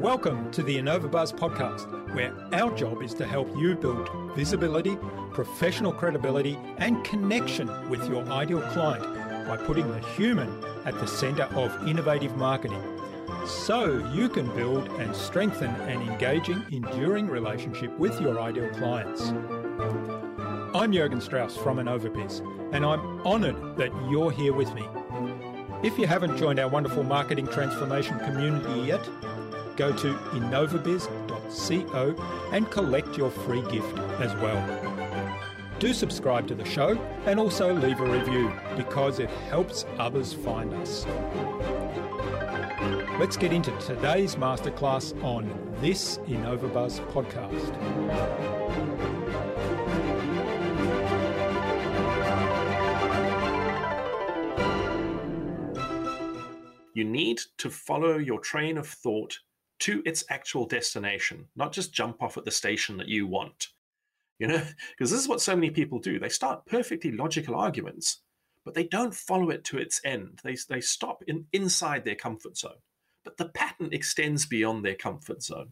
Welcome to the InnovaBuzz podcast, where our job is to help you build visibility, professional credibility, and connection with your ideal client by putting the human at the center of innovative marketing so you can build and strengthen an engaging, enduring relationship with your ideal clients. I'm Jurgen Strauss from InnovaBiz, and I'm honored that you're here with me. If you haven't joined our wonderful marketing transformation community yet, go to innovabiz.co and collect your free gift as well. Do subscribe to the show and also leave a review because it helps others find us. Let's get into today's masterclass on this InnovaBuzz podcast. You need to follow your train of thought to its actual destination, not just jump off at the station that you want. You know, because this is what so many people do. They start perfectly logical arguments, but they don't follow it to its end. They, they stop in, inside their comfort zone. But the pattern extends beyond their comfort zone.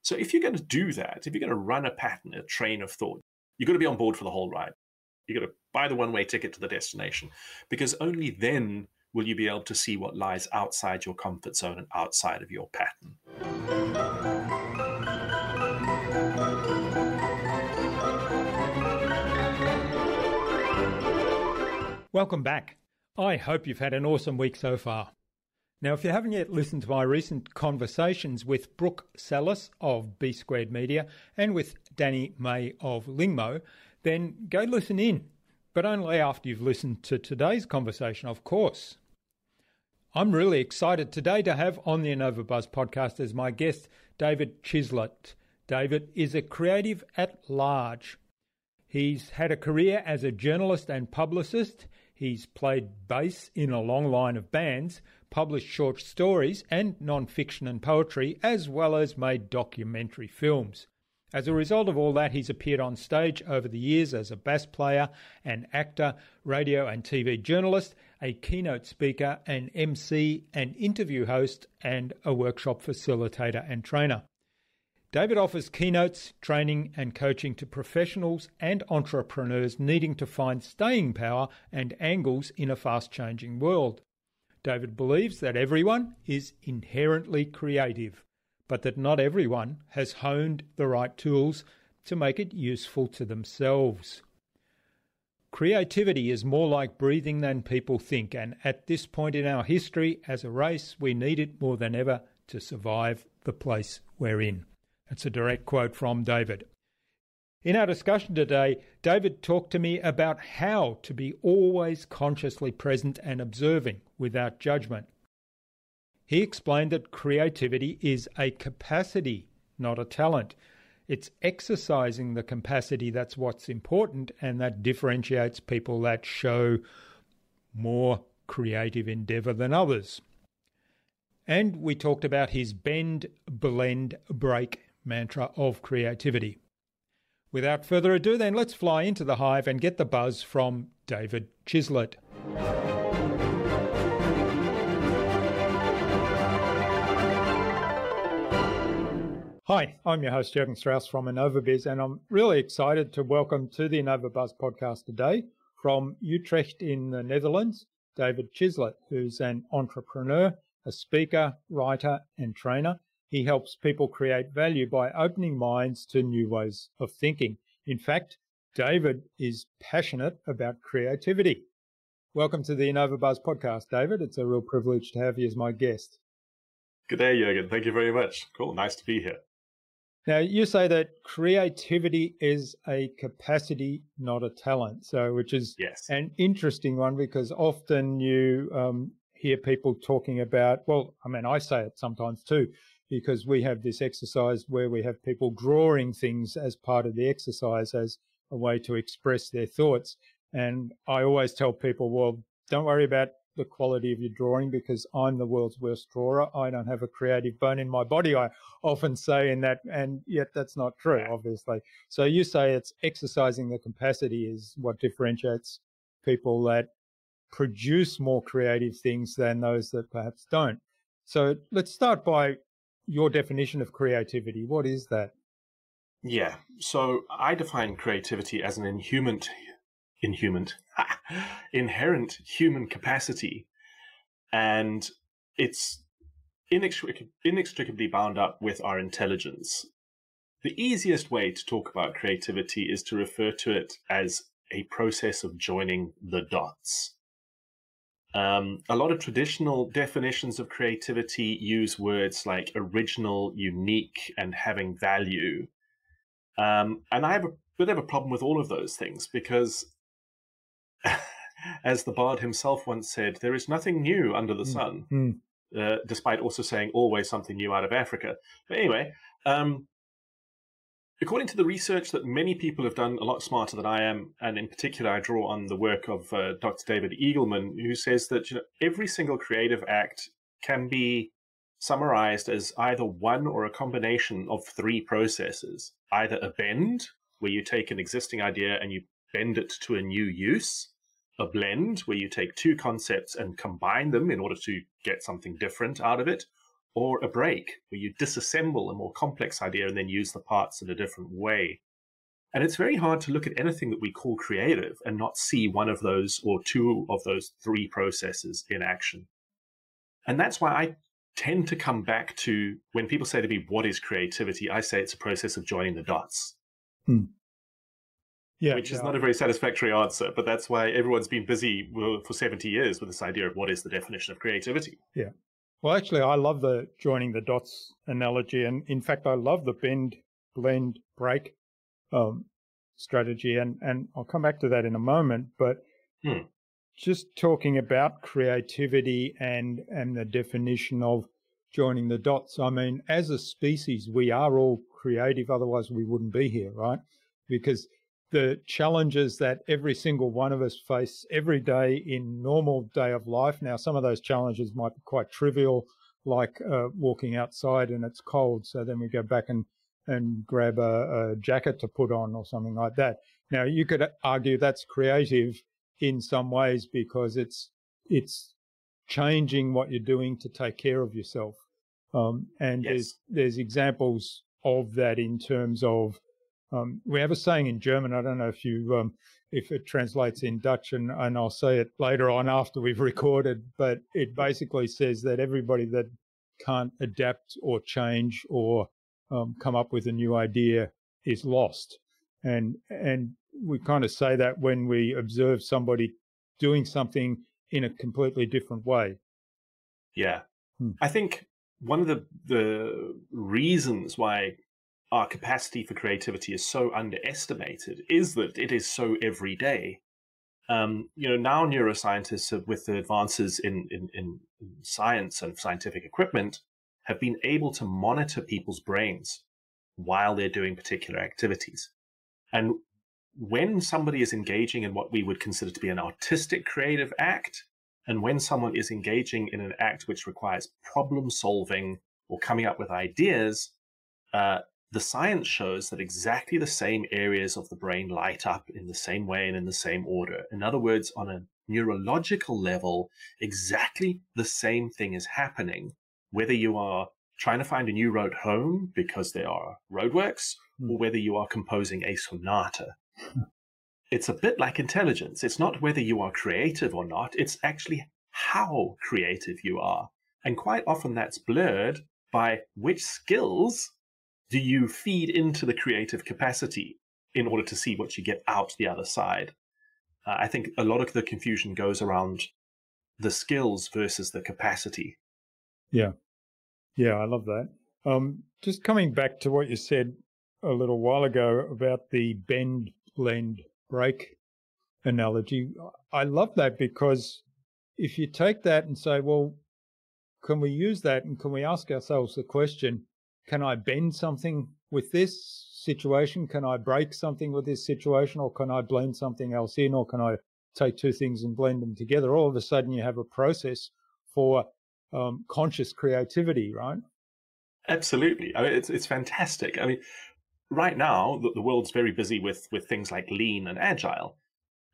So if you're going to do that, if you're going to run a pattern, a train of thought, you've got to be on board for the whole ride. You've got to buy the one way ticket to the destination because only then will you be able to see what lies outside your comfort zone and outside of your pattern. Welcome back. I hope you've had an awesome week so far. Now, if you haven't yet listened to my recent conversations with Brooke Sellas of B Squared Media and with Danny May of Lingmo, then go listen in, but only after you've listened to today's conversation, of course. I'm really excited today to have on the InnovaBuzz podcast as my guest David Chislett. David is a creative at large. He's had a career as a journalist and publicist. He's played bass in a long line of bands, published short stories and non-fiction and poetry, as well as made documentary films. As a result of all that, he's appeared on stage over the years as a bass player, an actor, radio and TV journalist, a keynote speaker, an MC, an interview host, and a workshop facilitator and trainer. David offers keynotes, training, and coaching to professionals and entrepreneurs needing to find staying power and angles in a fast changing world. David believes that everyone is inherently creative but that not everyone has honed the right tools to make it useful to themselves. Creativity is more like breathing than people think, and at this point in our history as a race, we need it more than ever to survive the place we're in. That's a direct quote from David. In our discussion today, David talked to me about how to be always consciously present and observing without judgment. He explained that creativity is a capacity, not a talent. It's exercising the capacity that's what's important, and that differentiates people that show more creative endeavour than others. And we talked about his bend, blend, break mantra of creativity. Without further ado, then let's fly into the hive and get the buzz from David Chislett. Hi, I'm your host, Jürgen Strauss from InnovaBiz, and I'm really excited to welcome to the InnovaBuzz podcast today from Utrecht in the Netherlands, David Chislett, who's an entrepreneur, a speaker, writer, and trainer. He helps people create value by opening minds to new ways of thinking. In fact, David is passionate about creativity. Welcome to the InnovaBuzz podcast, David. It's a real privilege to have you as my guest. Good day, Jürgen. Thank you very much. Cool. Nice to be here. Now, you say that creativity is a capacity, not a talent. So, which is yes. an interesting one because often you um, hear people talking about, well, I mean, I say it sometimes too, because we have this exercise where we have people drawing things as part of the exercise as a way to express their thoughts. And I always tell people, well, don't worry about the quality of your drawing because I'm the world's worst drawer. I don't have a creative bone in my body. I often say in that, and yet that's not true, obviously. So you say it's exercising the capacity is what differentiates people that produce more creative things than those that perhaps don't. So let's start by your definition of creativity. What is that? Yeah. So I define creativity as an inhuman, inhuman, inherent human capacity, and it's inextric- inextricably bound up with our intelligence. The easiest way to talk about creativity is to refer to it as a process of joining the dots. Um, a lot of traditional definitions of creativity use words like original, unique, and having value. Um, and I have a bit of a problem with all of those things because, as the bard himself once said, there is nothing new under the mm, sun, mm. uh, despite also saying always something new out of Africa. But anyway, um, according to the research that many people have done a lot smarter than I am, and in particular, I draw on the work of uh, Dr. David Eagleman, who says that you know, every single creative act can be summarized as either one or a combination of three processes either a bend, where you take an existing idea and you bend it to a new use, a blend, where you take two concepts and combine them in order to get something different out of it, or a break, where you disassemble a more complex idea and then use the parts in a different way. And it's very hard to look at anything that we call creative and not see one of those or two of those three processes in action. And that's why I tend to come back to when people say to me, What is creativity? I say it's a process of joining the dots. Hmm. Yeah, which is yeah. not a very satisfactory answer, but that's why everyone's been busy for 70 years with this idea of what is the definition of creativity. Yeah. Well, actually, I love the joining the dots analogy. And in fact, I love the bend, blend, break um, strategy. And, and I'll come back to that in a moment. But hmm just talking about creativity and and the definition of joining the dots. I mean, as a species, we are all creative, otherwise we wouldn't be here, right? Because the challenges that every single one of us face every day in normal day of life. Now, some of those challenges might be quite trivial, like uh, walking outside and it's cold, so then we go back and and grab a, a jacket to put on or something like that. Now, you could argue that's creative in some ways because it's it's changing what you're doing to take care of yourself. Um, and yes. there's there's examples of that in terms of um, we have a saying in German. I don't know if you um, if it translates in Dutch, and, and I'll say it later on after we've recorded. But it basically says that everybody that can't adapt or change or um, come up with a new idea is lost. And and we kind of say that when we observe somebody doing something in a completely different way. Yeah. Hmm. I think one of the the reasons why our capacity for creativity is so underestimated is that it is so everyday. Um, you know, now neuroscientists have, with the advances in, in, in science and scientific equipment, have been able to monitor people's brains while they're doing particular activities. And when somebody is engaging in what we would consider to be an artistic creative act, and when someone is engaging in an act which requires problem solving or coming up with ideas, uh, the science shows that exactly the same areas of the brain light up in the same way and in the same order. In other words, on a neurological level, exactly the same thing is happening, whether you are trying to find a new road home because there are roadworks, mm. or whether you are composing a sonata it's a bit like intelligence. It's not whether you are creative or not, it's actually how creative you are. And quite often that's blurred by which skills do you feed into the creative capacity in order to see what you get out the other side. Uh, I think a lot of the confusion goes around the skills versus the capacity. Yeah. Yeah, I love that. Um, just coming back to what you said a little while ago about the bend blend break analogy. I love that because if you take that and say, well, can we use that and can we ask ourselves the question, can I bend something with this situation? Can I break something with this situation or can I blend something else in or can I take two things and blend them together, all of a sudden you have a process for um, conscious creativity, right? Absolutely. I mean, it's it's fantastic. I mean, right now the, the world's very busy with with things like lean and agile,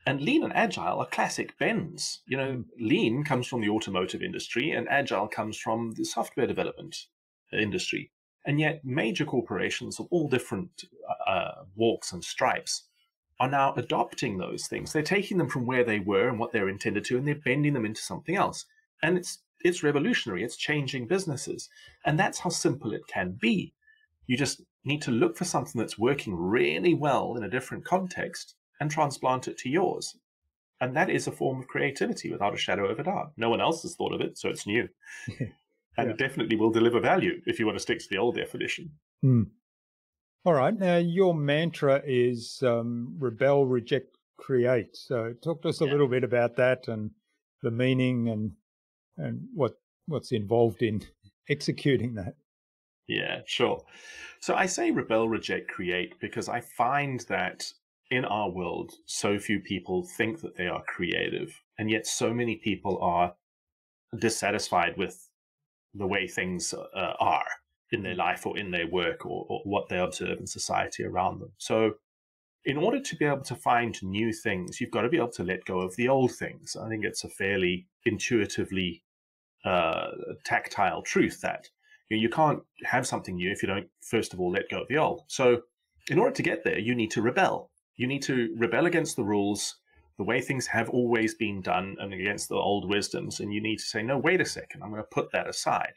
and lean and agile are classic bends. You know, mm. lean comes from the automotive industry, and agile comes from the software development industry. And yet, major corporations of all different uh, walks and stripes are now adopting those things. They're taking them from where they were and what they're intended to, and they're bending them into something else. And it's it's revolutionary. It's changing businesses, and that's how simple it can be. You just need to look for something that's working really well in a different context and transplant it to yours. And that is a form of creativity without a shadow of a doubt. No one else has thought of it, so it's new. and yeah. definitely will deliver value if you want to stick to the old definition. Hmm. All right. Now, your mantra is um, rebel, reject, create. So, talk to us a yeah. little bit about that and the meaning and and what what's involved in executing that. Yeah, sure. So I say rebel, reject, create because I find that in our world, so few people think that they are creative, and yet so many people are dissatisfied with the way things uh, are in their life or in their work or, or what they observe in society around them. So, in order to be able to find new things, you've got to be able to let go of the old things. I think it's a fairly intuitively uh, tactile truth that you, know, you can't have something new if you don't, first of all, let go of the old. So, in order to get there, you need to rebel. You need to rebel against the rules, the way things have always been done, and against the old wisdoms. And you need to say, no, wait a second, I'm going to put that aside.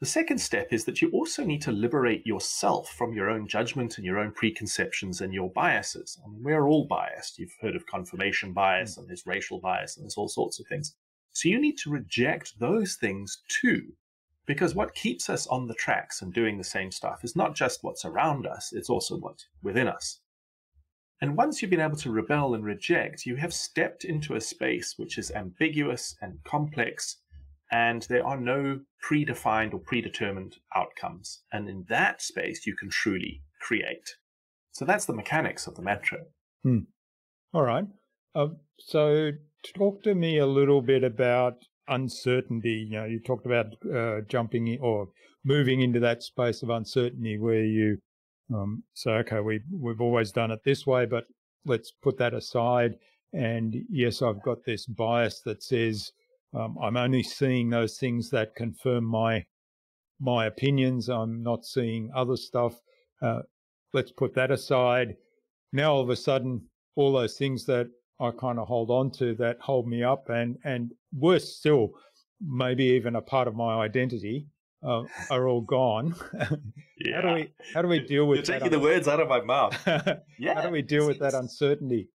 The second step is that you also need to liberate yourself from your own judgment and your own preconceptions and your biases. I mean, we're all biased. You've heard of confirmation bias and there's racial bias and there's all sorts of things. So you need to reject those things too. Because what keeps us on the tracks and doing the same stuff is not just what's around us, it's also what's within us. And once you've been able to rebel and reject, you have stepped into a space which is ambiguous and complex and there are no predefined or predetermined outcomes. And in that space, you can truly create. So that's the mechanics of the mantra. Hmm. All right. Uh, so talk to me a little bit about uncertainty. You know, you talked about uh, jumping in, or moving into that space of uncertainty where you um, okay, we we've always done it this way, but let's put that aside. And yes, I've got this bias that says um, I'm only seeing those things that confirm my my opinions. I'm not seeing other stuff. Uh, let's put that aside. Now all of a sudden, all those things that I kind of hold on to that hold me up, and and worse still, maybe even a part of my identity uh, are all gone. yeah. How do we how do we deal with? That? You're taking the words out of my mouth. yeah. How do we deal with that uncertainty?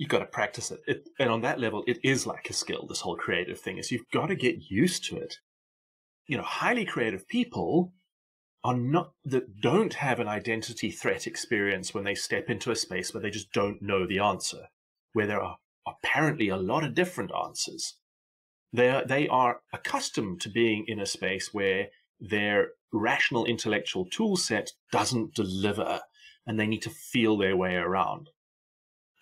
you've got to practice it. it. And on that level, it is like a skill, this whole creative thing is you've got to get used to it. You know, highly creative people are not, that don't have an identity threat experience when they step into a space where they just don't know the answer, where there are apparently a lot of different answers. They are, they are accustomed to being in a space where their rational intellectual tool set doesn't deliver and they need to feel their way around.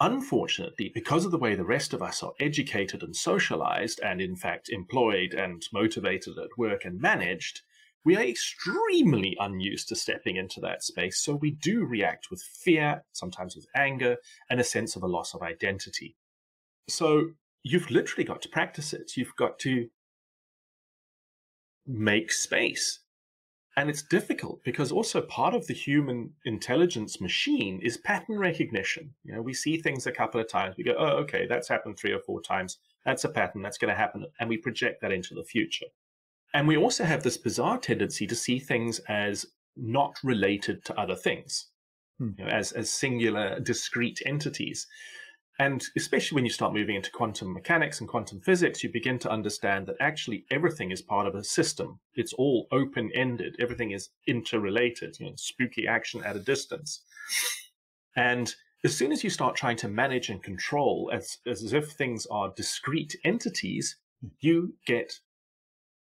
Unfortunately, because of the way the rest of us are educated and socialized, and in fact employed and motivated at work and managed, we are extremely unused to stepping into that space. So we do react with fear, sometimes with anger, and a sense of a loss of identity. So you've literally got to practice it. You've got to make space and it's difficult because also part of the human intelligence machine is pattern recognition. You know, we see things a couple of times, we go, oh, okay, that's happened three or four times. That's a pattern, that's going to happen. And we project that into the future. And we also have this bizarre tendency to see things as not related to other things, hmm. you know, as, as singular, discrete entities. And especially when you start moving into quantum mechanics and quantum physics, you begin to understand that actually everything is part of a system. It's all open ended, everything is interrelated, you know, spooky action at a distance. And as soon as you start trying to manage and control as, as if things are discrete entities, you get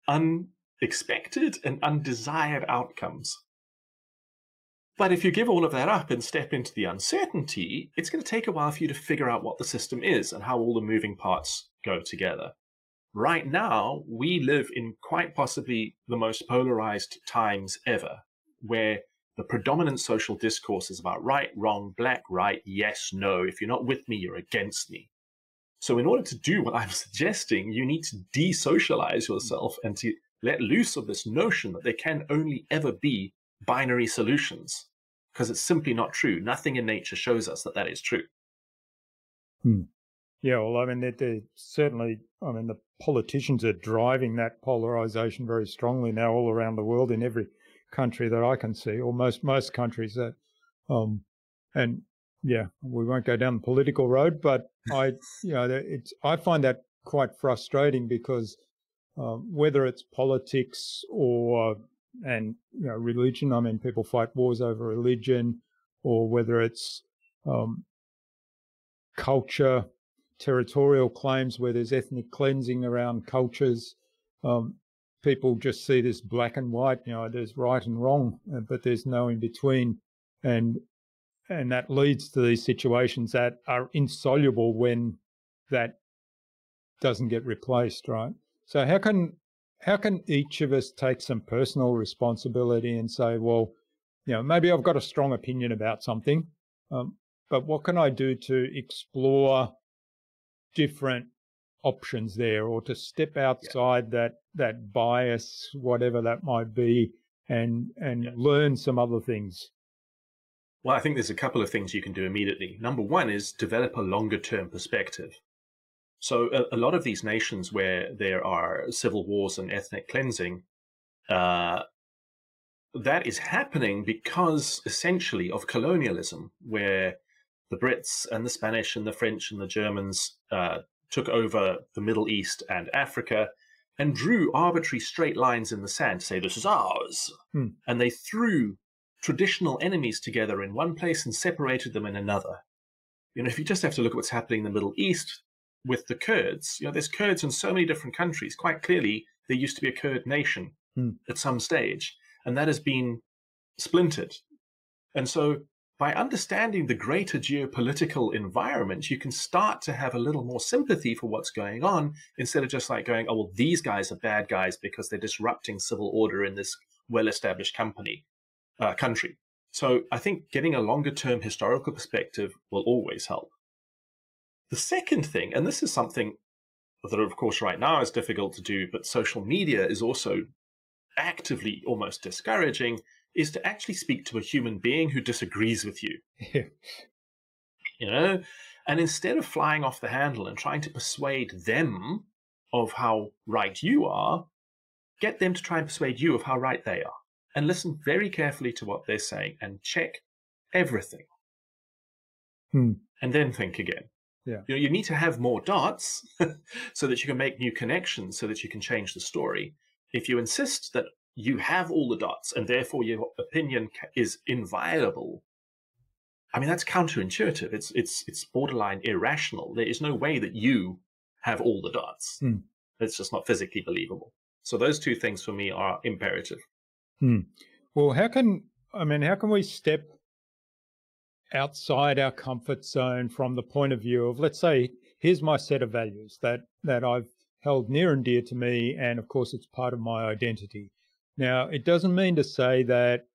unexpected and undesired outcomes. But if you give all of that up and step into the uncertainty, it's going to take a while for you to figure out what the system is and how all the moving parts go together. Right now, we live in quite possibly the most polarized times ever, where the predominant social discourse is about right, wrong, black, right, yes, no. If you're not with me, you're against me. So, in order to do what I'm suggesting, you need to desocialize yourself and to let loose of this notion that there can only ever be binary solutions because it's simply not true. Nothing in nature shows us that that is true. Hmm. Yeah, well, I mean, they're, they're, certainly, I mean, the politicians are driving that polarization very strongly now all around the world in every country that I can see, or most most countries that, um, and yeah, we won't go down the political road, but I, you know, it's I find that quite frustrating because um, whether it's politics or and you know religion, I mean, people fight wars over religion, or whether it's um, culture, territorial claims where there's ethnic cleansing around cultures. Um, people just see this black and white. You know, there's right and wrong, uh, but there's no in between, and and that leads to these situations that are insoluble when that doesn't get replaced, right? So how can how can each of us take some personal responsibility and say, well, you know, maybe I've got a strong opinion about something, um, but what can I do to explore different options there or to step outside yeah. that that bias whatever that might be and and yeah. learn some other things well i think there's a couple of things you can do immediately number one is develop a longer term perspective so a, a lot of these nations where there are civil wars and ethnic cleansing uh, that is happening because essentially of colonialism where the Brits and the Spanish and the French and the Germans uh, took over the Middle East and Africa and drew arbitrary straight lines in the sand to say, this is ours. Hmm. And they threw traditional enemies together in one place and separated them in another. You know, if you just have to look at what's happening in the Middle East with the Kurds, you know, there's Kurds in so many different countries. Quite clearly, there used to be a Kurd nation hmm. at some stage, and that has been splintered. And so by understanding the greater geopolitical environment, you can start to have a little more sympathy for what's going on instead of just like going, oh, well, these guys are bad guys because they're disrupting civil order in this well established company, uh, country. So I think getting a longer term historical perspective will always help. The second thing, and this is something that, of course, right now is difficult to do, but social media is also actively almost discouraging, is to actually speak to a human being who disagrees with you. you know? And instead of flying off the handle and trying to persuade them of how right you are, get them to try and persuade you of how right they are. And listen very carefully to what they're saying and check everything. Hmm. And then think again. Yeah. You, know, you need to have more dots so that you can make new connections so that you can change the story. If you insist that you have all the dots and therefore your opinion is inviolable i mean that's counterintuitive it's it's it's borderline irrational there is no way that you have all the dots mm. it's just not physically believable so those two things for me are imperative hmm. well how can i mean how can we step outside our comfort zone from the point of view of let's say here's my set of values that that i've held near and dear to me and of course it's part of my identity now, it doesn't mean to say that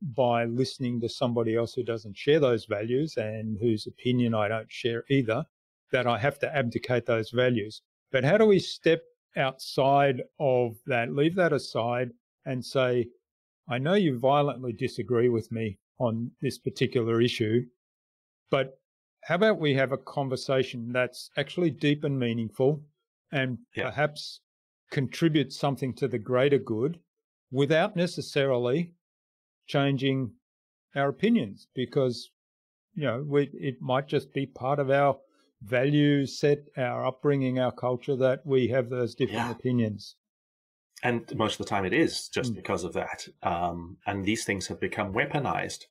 by listening to somebody else who doesn't share those values and whose opinion I don't share either, that I have to abdicate those values. But how do we step outside of that, leave that aside and say, I know you violently disagree with me on this particular issue, but how about we have a conversation that's actually deep and meaningful and yeah. perhaps contribute something to the greater good without necessarily changing our opinions because you know we, it might just be part of our value set our upbringing our culture that we have those different yeah. opinions and most of the time it is just mm. because of that um, and these things have become weaponized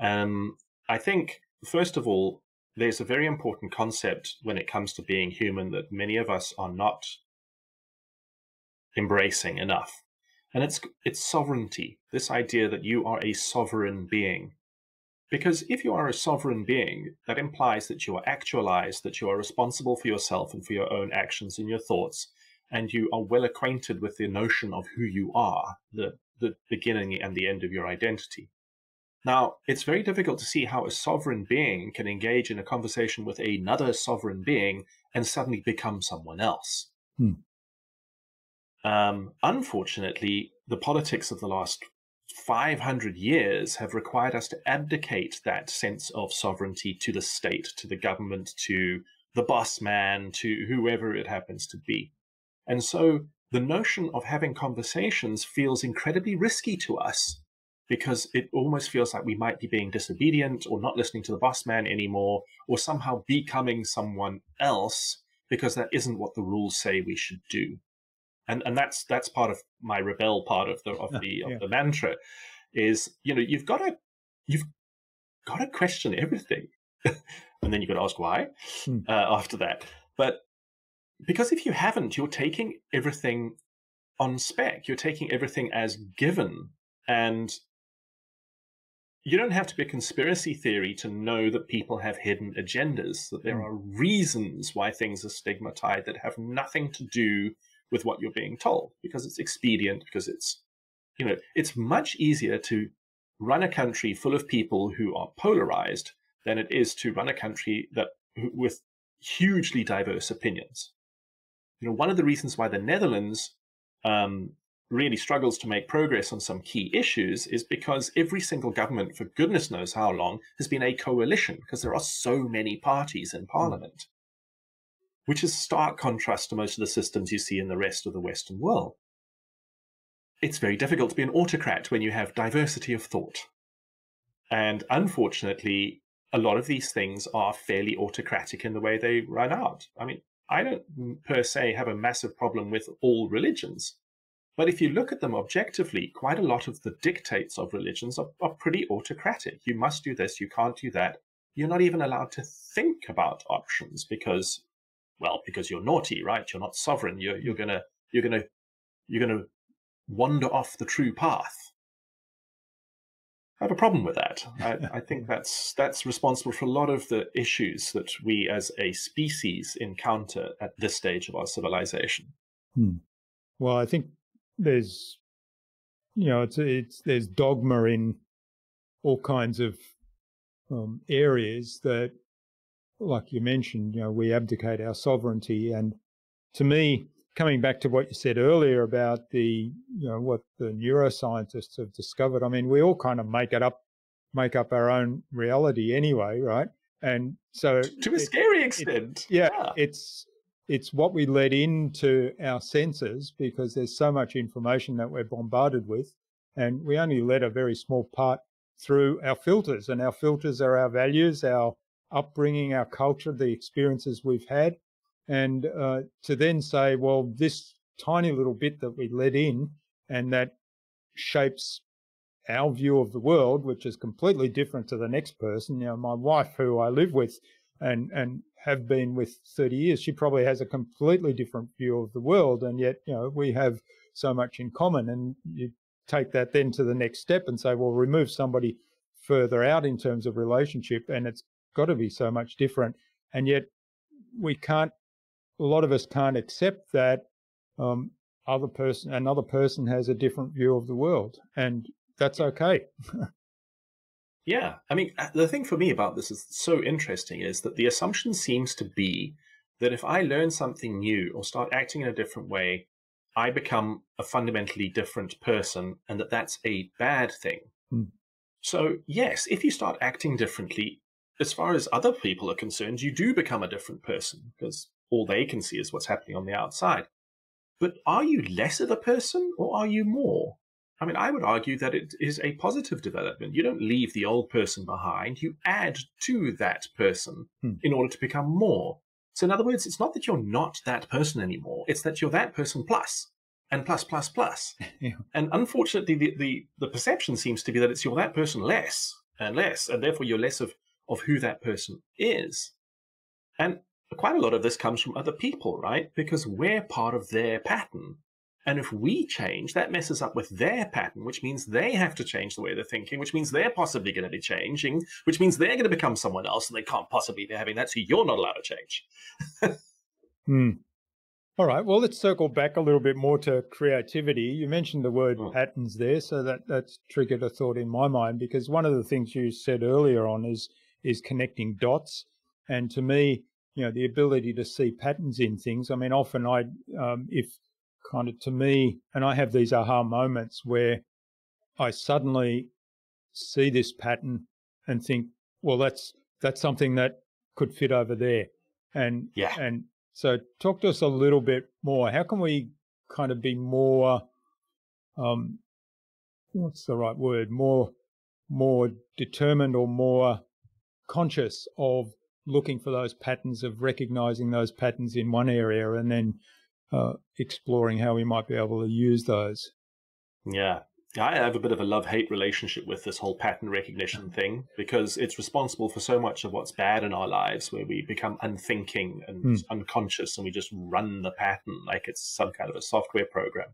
um, i think first of all there's a very important concept when it comes to being human that many of us are not embracing enough And it's it's sovereignty, this idea that you are a sovereign being. Because if you are a sovereign being, that implies that you are actualized, that you are responsible for yourself and for your own actions and your thoughts, and you are well acquainted with the notion of who you are, the, the beginning and the end of your identity. Now, it's very difficult to see how a sovereign being can engage in a conversation with another sovereign being and suddenly become someone else. Hmm. Um, unfortunately, the politics of the last 500 years have required us to abdicate that sense of sovereignty to the state, to the government, to the boss man, to whoever it happens to be. And so the notion of having conversations feels incredibly risky to us because it almost feels like we might be being disobedient or not listening to the boss man anymore or somehow becoming someone else because that isn't what the rules say we should do and and that's that's part of my rebel part of the of the of yeah. the mantra is you know you've got to you've got to question everything and then you got to ask why hmm. uh, after that but because if you haven't you're taking everything on spec you're taking everything as given and you don't have to be a conspiracy theory to know that people have hidden agendas that there hmm. are reasons why things are stigmatized that have nothing to do with what you're being told because it's expedient, because it's, you know, it's much easier to run a country full of people who are polarized than it is to run a country that with hugely diverse opinions. You know, one of the reasons why the Netherlands um, really struggles to make progress on some key issues is because every single government, for goodness knows how long, has been a coalition because there are so many parties in parliament which is stark contrast to most of the systems you see in the rest of the Western world. It's very difficult to be an autocrat when you have diversity of thought. And unfortunately, a lot of these things are fairly autocratic in the way they run out. I mean, I don't per se have a massive problem with all religions. But if you look at them objectively, quite a lot of the dictates of religions are, are, pretty autocratic. You must do this, you can't do that. You're not even allowed to think about options because well, because you're naughty, right? You're not sovereign. You're you're gonna you're gonna you're gonna wander off the true path. I have a problem with that. I, I, think that's that's responsible for a lot of the issues that we as a species encounter at this stage of our civilization. Hmm. Well, I think there's, you know, it's it's there's dogma in all kinds of um, areas that like you mentioned, you know, we abdicate our sovereignty. And to me, coming back to what you said earlier about the, you know, what the neuroscientists have discovered, I mean, we all kind of make it up, make up our own reality anyway, right? And so to a it, scary extent, it, yeah, yeah, it's it's what we let into our senses because there's so much information that we're bombarded with, and we only let a very small part through our filters, and our filters are our values, our upbringing, our culture, the experiences we've had, and uh, to then say, well, this tiny little bit that we let in and that shapes our view of the world, which is completely different to the next person. You know, my wife, who I live with and and have been with 30 years, she probably has a completely different view of the world, and yet you know we have so much in common. And you take that then to the next step and say, well, remove somebody further out in terms of relationship, and it's got to be so much different. And yet we can't, a lot of us can't accept that um, other person, another person has a different view of the world. And that's okay. yeah. I mean, uh, the thing for me about this is so interesting is that the assumption seems to be that if I learn something new or start acting in a different way, I become a fundamentally different person and that that's a bad thing. Hmm. So, yes, if you start acting differently, as far as other people are concerned, you do become a different person because all they can see is what's happening on the outside. But are you less of a person or are you more? I mean, I would argue that it is a positive development. You don't leave the old person behind, you add to that person hmm. in order to become more. So, in other words, it's not that you're not that person anymore, it's that you're that person plus and plus plus plus. yeah. And unfortunately, the, the, the perception seems to be that it's you're that person less and less, and therefore you're less of of who that person is. And quite a lot of this comes from other people, right? Because we're part of their pattern. And if we change, that messes up with their pattern, which means they have to change the way they're thinking, which means they're possibly going to be changing, which means they're going to become someone else and they can't possibly be having that. So you're not allowed to change. hmm. All right. Well, let's circle back a little bit more to creativity. You mentioned the word mm. patterns there, so that that's triggered a thought in my mind because one of the things you said earlier on is is connecting dots, and to me, you know, the ability to see patterns in things. I mean, often I, um, if kind of to me, and I have these aha moments where I suddenly see this pattern and think, well, that's that's something that could fit over there, and yeah, and so talk to us a little bit more. How can we kind of be more, um, what's the right word? More, more determined or more conscious of looking for those patterns, of recognizing those patterns in one area, and then uh, exploring how we might be able to use those. Yeah. I have a bit of a love hate relationship with this whole pattern recognition thing because it's responsible for so much of what's bad in our lives where we become unthinking and mm. unconscious and we just run the pattern like it's some kind of a software program.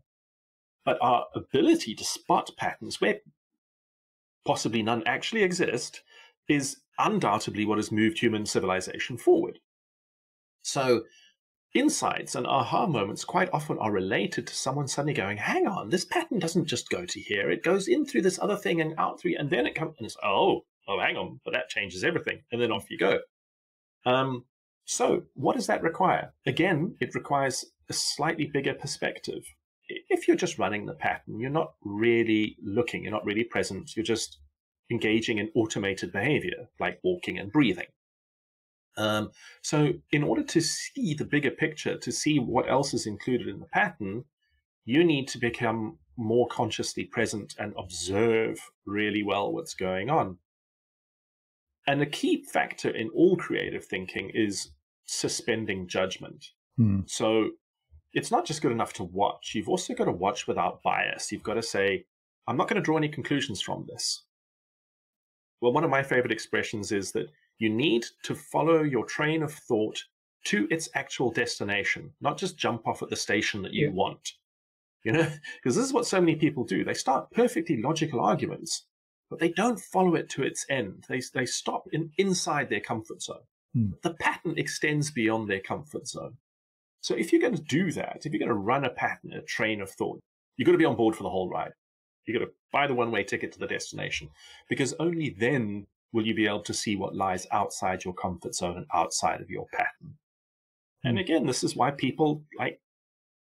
But our ability to spot patterns where possibly none actually exist is undoubtedly what has moved human civilization forward. So Insights and aha moments quite often are related to someone suddenly going, hang on, this pattern doesn't just go to here. It goes in through this other thing and out through, and then it comes, and it's, oh, oh, hang on, but that changes everything. And then off you go. Um, so what does that require? Again, it requires a slightly bigger perspective. If you're just running the pattern, you're not really looking, you're not really present, you're just engaging in automated behavior like walking and breathing. Um, so in order to see the bigger picture, to see what else is included in the pattern, you need to become more consciously present and observe really well what's going on. And a key factor in all creative thinking is suspending judgment. Hmm. So it's not just good enough to watch. You've also got to watch without bias. You've got to say, I'm not going to draw any conclusions from this. Well, one of my favorite expressions is that you need to follow your train of thought to its actual destination, not just jump off at the station that you yeah. want. You know, because this is what so many people do. They start perfectly logical arguments, but they don't follow it to its end. They, they stop in, inside their comfort zone. Hmm. The pattern extends beyond their comfort zone. So if you're going to do that, if you're going to run a pattern, a train of thought, you've got to be on board for the whole ride. You've got to buy the one way ticket to the destination because only then will you be able to see what lies outside your comfort zone and outside of your pattern. And hmm. again, this is why people like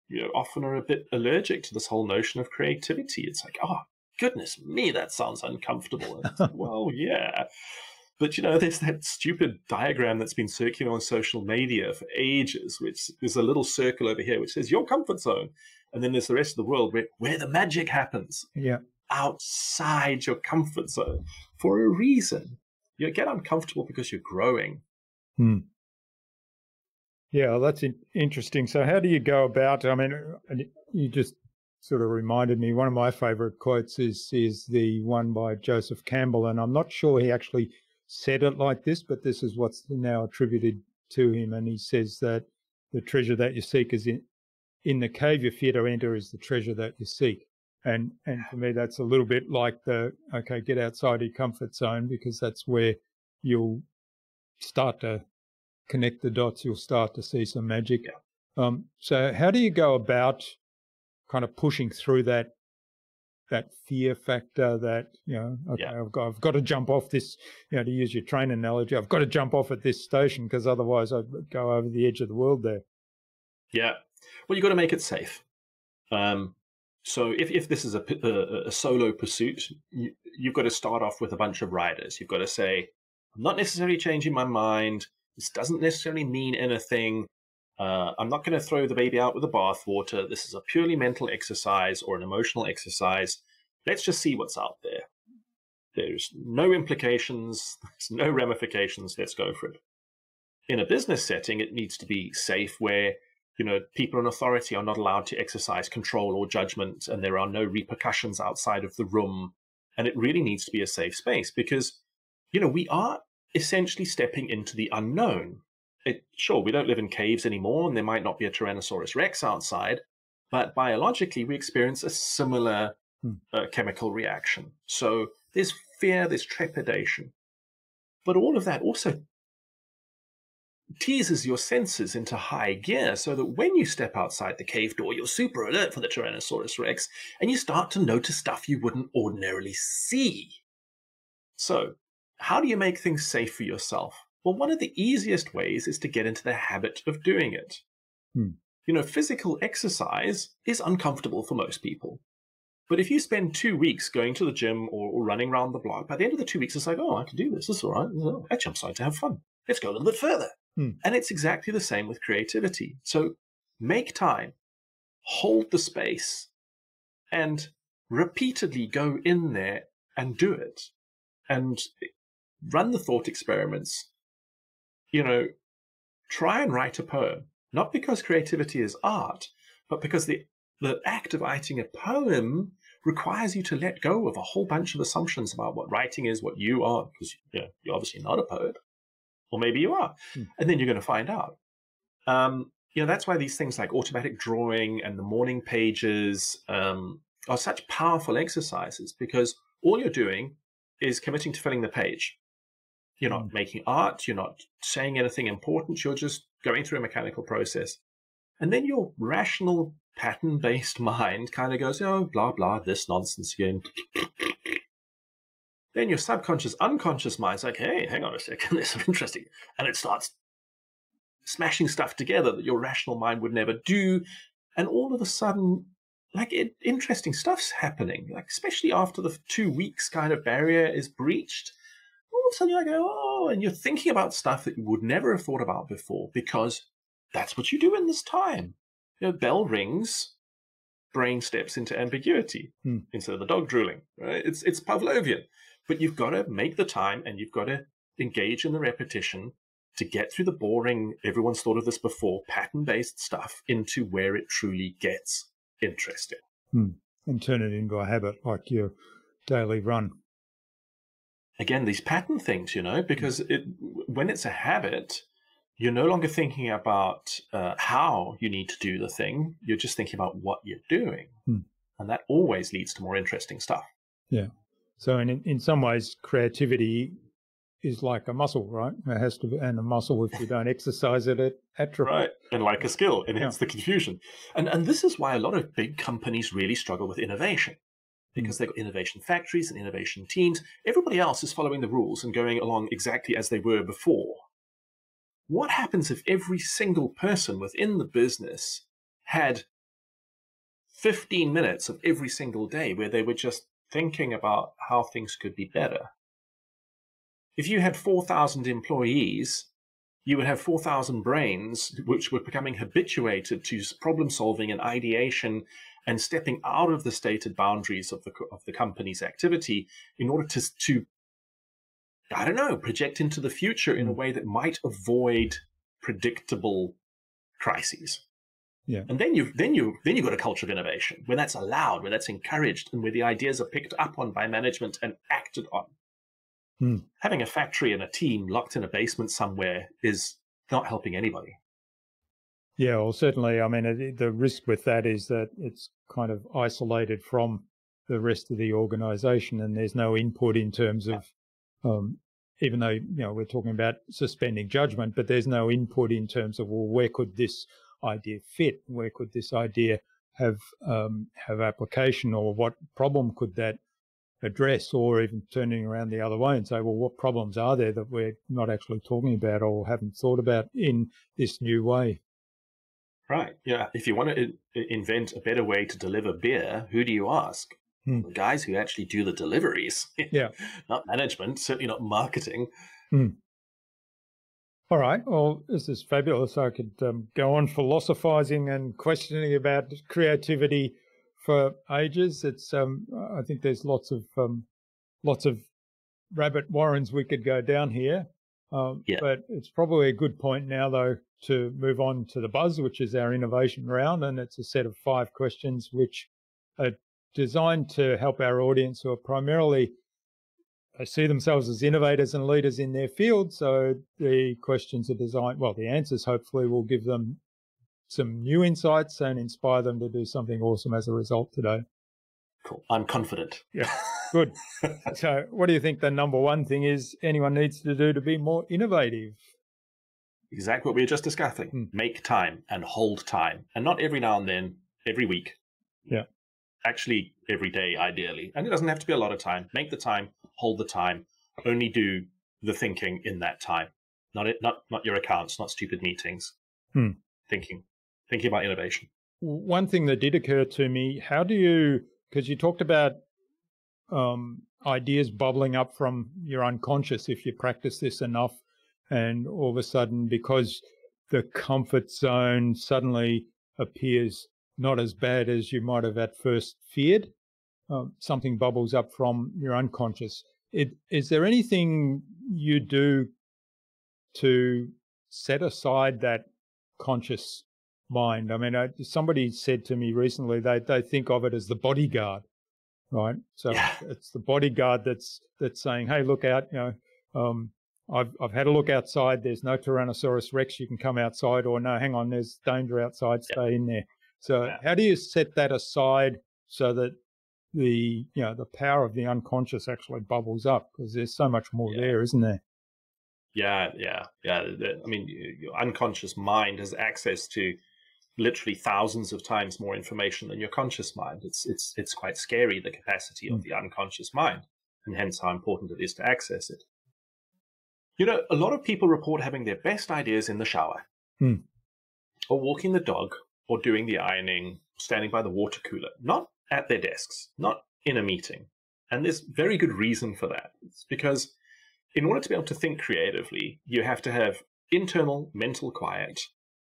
you know often are a bit allergic to this whole notion of creativity. It's like, oh goodness me, that sounds uncomfortable. Like, well, yeah. But you know, there's that stupid diagram that's been circulating on social media for ages, which is a little circle over here which says your comfort zone. And then there's the rest of the world where, where the magic happens. Yeah. Outside your comfort zone for a reason. You get uncomfortable because you're growing. Hmm. Yeah, well, that's interesting. So, how do you go about? I mean, you just sort of reminded me. One of my favorite quotes is is the one by Joseph Campbell, and I'm not sure he actually said it like this, but this is what's now attributed to him. And he says that the treasure that you seek is in in the cave you fear to enter is the treasure that you seek. And and for me, that's a little bit like the okay, get outside your comfort zone because that's where you'll start to connect the dots. You'll start to see some magic. Um, so how do you go about kind of pushing through that that fear factor that you know okay yeah. I've got I've got to jump off this you know to use your train analogy I've got to jump off at this station because otherwise I'd go over the edge of the world there. Yeah, well, you've got to make it safe. Um, so if, if this is a, a, a solo pursuit, you, you've got to start off with a bunch of riders. You've got to say, I'm not necessarily changing my mind. This doesn't necessarily mean anything. Uh, I'm not going to throw the baby out with the bathwater. This is a purely mental exercise or an emotional exercise. Let's just see what's out there. There's no implications, there's no ramifications. Let's go for it. In a business setting, it needs to be safe where you know, people in authority are not allowed to exercise control or judgment, and there are no repercussions outside of the room. And it really needs to be a safe space because, you know, we are essentially stepping into the unknown. It, sure, we don't live in caves anymore, and there might not be a Tyrannosaurus Rex outside, but biologically, we experience a similar Hmm. uh, chemical reaction. So there's fear, there's trepidation. But all of that also teases your senses into high gear so that when you step outside the cave door, you're super alert for the Tyrannosaurus Rex and you start to notice stuff you wouldn't ordinarily see. So, how do you make things safe for yourself? Well, one of the easiest ways is to get into the habit of doing it. Hmm. You know, physical exercise is uncomfortable for most people. But if you spend two weeks going to the gym or, or running around the block, by the end of the two weeks, it's like, oh, I can do this. This is all right. Actually, I'm starting to have fun. Let's go a little bit further. Hmm. And it's exactly the same with creativity. So make time, hold the space, and repeatedly go in there and do it. And run the thought experiments. You know, try and write a poem, not because creativity is art, but because the, the act of writing a poem requires you to let go of a whole bunch of assumptions about what writing is, what you are, because you know, you're obviously not a poet, or maybe you are, Hmm. and then you're going to find out. Um, you know, that's why these things like automatic drawing and the morning pages um, are such powerful exercises because all you're doing is committing to filling the page. You're not Mm. making art, you're not saying anything important, you're just going through a mechanical process. And then your rational pattern based mind kind of goes, oh, blah, blah, this nonsense again. Then your subconscious, unconscious mind's like, hey, hang on a second, this is interesting. And it starts smashing stuff together that your rational mind would never do. And all of a sudden, like it, interesting stuff's happening, like especially after the two weeks kind of barrier is breached. All of a sudden, you're like, oh, and you're thinking about stuff that you would never have thought about before because that's what you do in this time. You know, bell rings, brain steps into ambiguity Hmm. instead of the dog drooling. Right? It's it's Pavlovian, but you've got to make the time and you've got to engage in the repetition to get through the boring, everyone's thought of this before, pattern based stuff into where it truly gets interesting. and turn it into a habit like your daily run. Again, these pattern things, you know, because it when it's a habit, you're no longer thinking about uh, how you need to do the thing. You're just thinking about what you're doing. Hmm. And that always leads to more interesting stuff. So, in in some ways, creativity is like a muscle, right? It has to be, and a muscle if you don't exercise it, it atrophies. Right. And like a skill, and Yeah. the confusion. And and this is why a lot of big companies really struggle with innovation. Hmm. Because they've got innovation factories and innovation teams. Everybody else is following the rules and going along exactly as they were before. What happens if every single person within the business had 15 minutes of every single day where they were just thinking about how things could be better? If you had 4,000 employees you would have 4,000 brains which were becoming habituated to problem solving and ideation and stepping out of the stated boundaries of the, of the company's activity in order to, to, I don't know, project into the future in a Mm. way that might avoid predictable crises. Yeah. And then you then you then you've got a culture of innovation where that's allowed, where that's encouraged, and where the ideas are picked up on by management and acted on Hmm. having a factory and a team locked in a basement somewhere is not helping anybody. Yeah, well, certainly. I mean, it, the risk with that is that it's kind of isolated from the rest of the organization, and there's no input in terms of, um, even though you know we're talking about suspending judgment, but there's no input in terms of well, where could this idea fit? Where could this idea have um, have application, or what problem could that address, or even turning around the other way and say, well, what problems are there that we're not actually talking about or haven't thought about in this new way? Right. Yeah. If you want to invent a better way to deliver beer, who do you ask? Hmm. The guys who actually do the deliveries. Yeah. not management, certainly not marketing. All right. Well, this is fabulous. I could um, go on philosophizing and questioning about creativity for ages. It's um, I think there's lots of um, lots of rabbit warrens we could go down here. Um, Yeah. But it's probably a good point now, though, to move on to the buzz, which is our innovation round, and it's a set of five questions which are designed to help our audience who are primarily they see themselves as innovators and leaders in their field. So the questions are designed, well, the answers hopefully will give them some new insights and inspire them to do something awesome as a result today. Cool. I'm confident. Yeah. Good. so, what do you think the number one thing is anyone needs to do to be more innovative? Exactly what we were just discussing. Hmm. Make time and hold time. And not every now and then, every week. Yeah. Actually, every day, ideally. And it doesn't have to be a lot of time. Make the time, hold the time, only do the thinking in that time. Not it, not not your accounts, not stupid meetings. Hmm. Thinking, thinking about innovation. One thing that did occur to me: how do you? Because you talked about um, ideas bubbling up from your unconscious if you practice this enough, and all of a sudden, because the comfort zone suddenly appears not as bad as you might have at first feared, um, something bubbles up from your unconscious. It, is there anything you do to set aside that conscious mind? I mean, I, somebody said to me recently they they think of it as the bodyguard, right? So Yeah. it's the bodyguard that's that's saying, "Hey, look out! You know, um, I've I've had a look outside. There's no Tyrannosaurus Rex. You can come outside, or no, hang on, there's danger outside. Yeah. Stay in there." So Yeah. how do you set that aside so that the you know the power of the unconscious actually bubbles up because there's so much more Yeah. there, isn't there? Yeah, yeah, yeah. I mean, your unconscious mind has access to literally thousands of times more information than your conscious mind. It's it's it's quite scary the capacity of Mm. the unconscious mind, and hence how important it is to access it. You know, a lot of people report having their best ideas in the shower, Hmm. or walking the dog, or doing the ironing, standing by the water cooler, not at their desks, not in a meeting. And there's very good reason for that. It's because in order to be able to think creatively, you have to have internal mental quiet.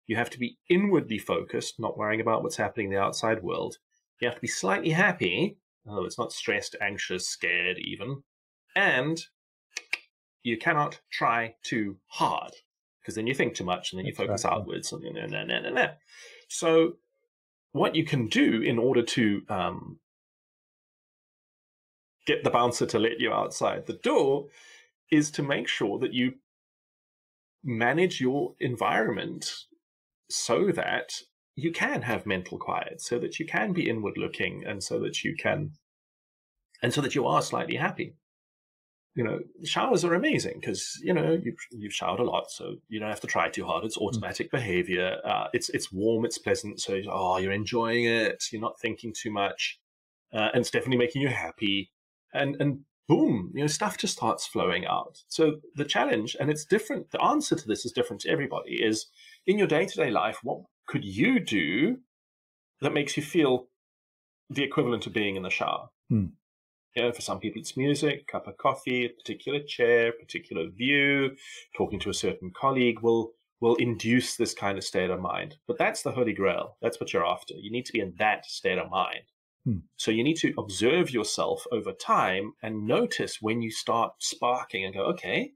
You have to be inwardly focused, not worrying about what's happening in the outside world. You have to be slightly happy, although it's not stressed, anxious, scared, even. And you cannot try too hard because then you think too much and then you That's focus right, outwards. And, and, and, and, and, and. So, what you can do in order to um, get the bouncer to let you outside the door is to make sure that you manage your environment so that you can have mental quiet, so that you can be inward looking, and so that you can, and so that you are slightly happy. You know, showers are amazing because you know you've, you've showered a lot, so you don't have to try too hard. It's automatic behavior. Uh, it's it's warm, it's pleasant, so oh, you're enjoying it. You're not thinking too much, uh, and it's definitely making you happy. And and boom, you know, stuff just starts flowing out. So the challenge, and it's different, the answer to this is different to everybody, is in your day to day life, what could you do that makes you feel the equivalent of being in the shower? Hmm. You know, for some people, it's music, cup of coffee, a particular chair, particular view, talking to a certain colleague will will induce this kind of state of mind. But that's the holy grail. That's what you're after. You need to be in that state of mind. Hmm. So you need to observe yourself over time and notice when you start sparking and go, okay,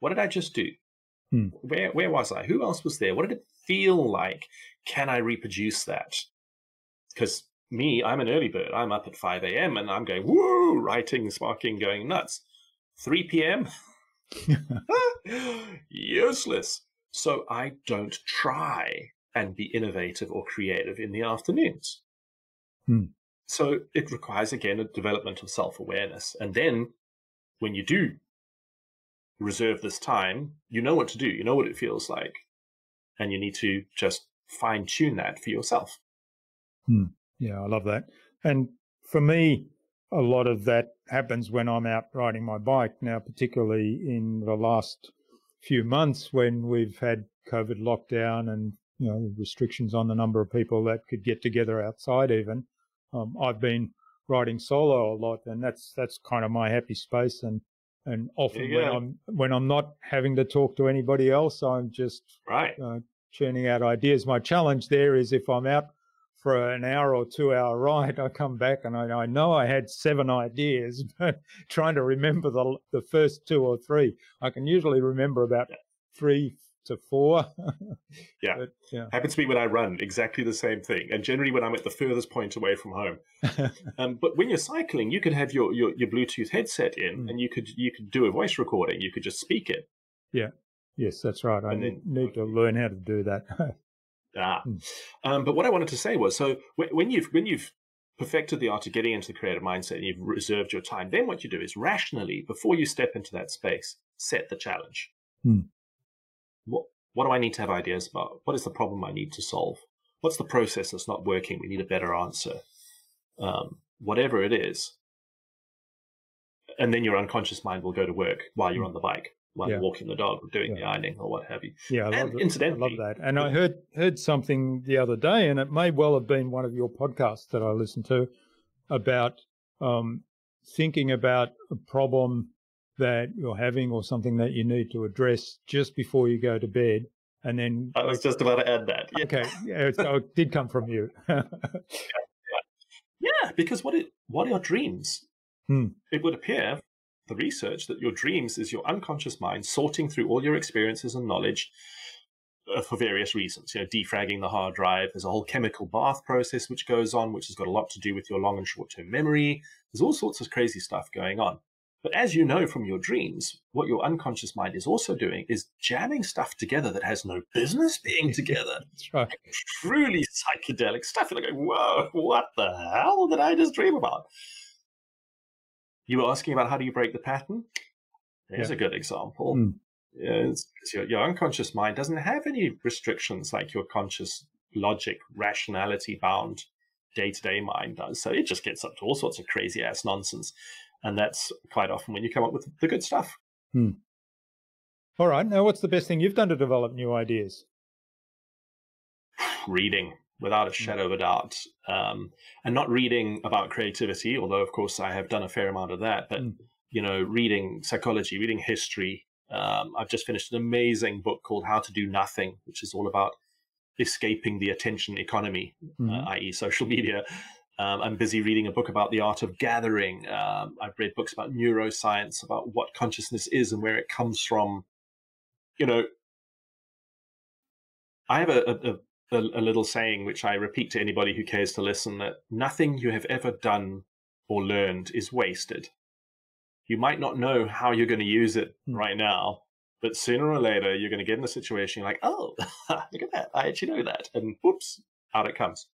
what did I just do? Hmm. Where where was I? Who else was there? What did it feel like? Can I reproduce that? Because me, I'm an early bird. I'm up at 5 a.m. and I'm going, woo, writing, sparking, going nuts. 3 p.m. useless. So I don't try and be innovative or creative in the afternoons. Hmm. So it requires again a development of self awareness. And then when you do reserve this time, you know what to do, you know what it feels like. And you need to just fine tune that for yourself. Yeah, I love that. And for me, a lot of that happens when I'm out riding my bike. Now, particularly in the last few months when we've had COVID lockdown and you know restrictions on the number of people that could get together outside. Even um, I've been riding solo a lot, and that's that's kind of my happy space. And and often when go. I'm when I'm not having to talk to anybody else, I'm just Right. uh, churning out ideas. My challenge there is if I'm out for an hour or two hour ride, I come back and I, I know I had seven ideas, but trying to remember the the first two or three, I can usually remember about three to four. Yeah. But, yeah. Happens to me when I run, exactly the same thing. And generally when I'm at the furthest point away from home. Um, but when you're cycling, you could have your, your, your Bluetooth headset in Mm. and you could you could do a voice recording. You could just speak it. Yeah. Yes, that's right. I And need, then- need to learn how to do that. Ah. Mm. Um, but what I wanted to say was, so when you've when you've perfected the art of getting into the creative mindset and you've reserved your time, then what you do is rationally, before you step into that space, set the challenge. Mm. What what do I need to have ideas about? What is the problem I need to solve? What's the process that's not working? We need a better answer. Um, whatever it is. And then your unconscious mind will go to work while you're hmm. on the bike while yeah. walking the dog or doing yeah. the ironing or what have you. Yeah, I love, incidentally, I love that. And I heard heard something the other day, and it may well have been one of your podcasts that I listened to about um, thinking about a problem that you're having or something that you need to address just before you go to bed. And then I was just about to add that. Yeah. Okay, yeah, so it did come from you. yeah, yeah, because what it what are your dreams? Hmm. It would appear the research that your dreams is your unconscious mind sorting through all your experiences and knowledge uh, for various reasons. You know, defragging the hard drive. There's a whole chemical bath process which goes on, which has got a lot to do with your long and short term memory. There's all sorts of crazy stuff going on. But as you know from your dreams, what your unconscious mind is also doing is jamming stuff together that has no business being together. Right. Like truly psychedelic stuff. You're like, whoa, what the hell did I just dream about? You were asking about how do you break the pattern? Here's yeah. a good example. Mm. your, your unconscious mind doesn't have any restrictions like your conscious logic, rationality bound day to day mind does. So it just gets up to all sorts of crazy ass nonsense. And that's quite often when you come up with the good stuff. Hmm. All right. Now, what's the best thing you've done to develop new ideas? Reading without a mm. shadow of a doubt. Um, and not reading about creativity, although of course I have done a fair amount of that, but mm. you know, reading psychology, reading history. Um, I've just finished an amazing book called How to Do Nothing, which is all about escaping the attention economy, mm. uh, i.e., social media. Um, I'm busy reading a book about the art of gathering. Um, I've read books about neuroscience, about what consciousness is and where it comes from. You know, I have a, a, a, a little saying which I repeat to anybody who cares to listen that nothing you have ever done or learned is wasted. You might not know how you're going to use it mm. right now, but sooner or later you're going to get in a situation you're like, oh, look at that. I actually know that. And whoops, out it comes.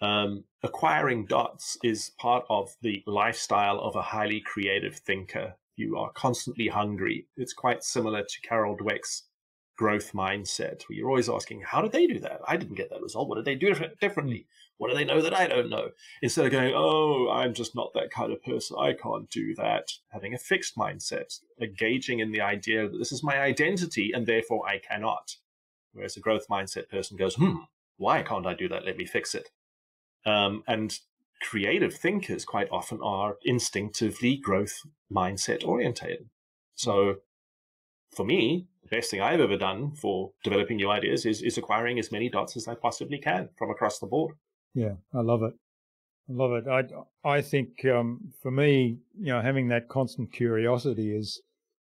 Um, acquiring dots is part of the lifestyle of a highly creative thinker. You are constantly hungry. It's quite similar to Carol Dweck's growth mindset where you're always asking, how did they do that? I didn't get that result. What did they do differently? What do they know that I don't know? Instead of going, oh, I'm just not that kind of person. I can't do that. Having a fixed mindset, engaging in the idea that this is my identity and therefore I cannot. Whereas a growth mindset person goes, hmm, why can't I do that? Let me fix it. Um, and creative thinkers quite often are instinctively growth mindset orientated. So for me, best thing I've ever done for developing new ideas is, is acquiring as many dots as I possibly can from across the board. Yeah, I love it. I love it. I, I think um, for me, you know, having that constant curiosity is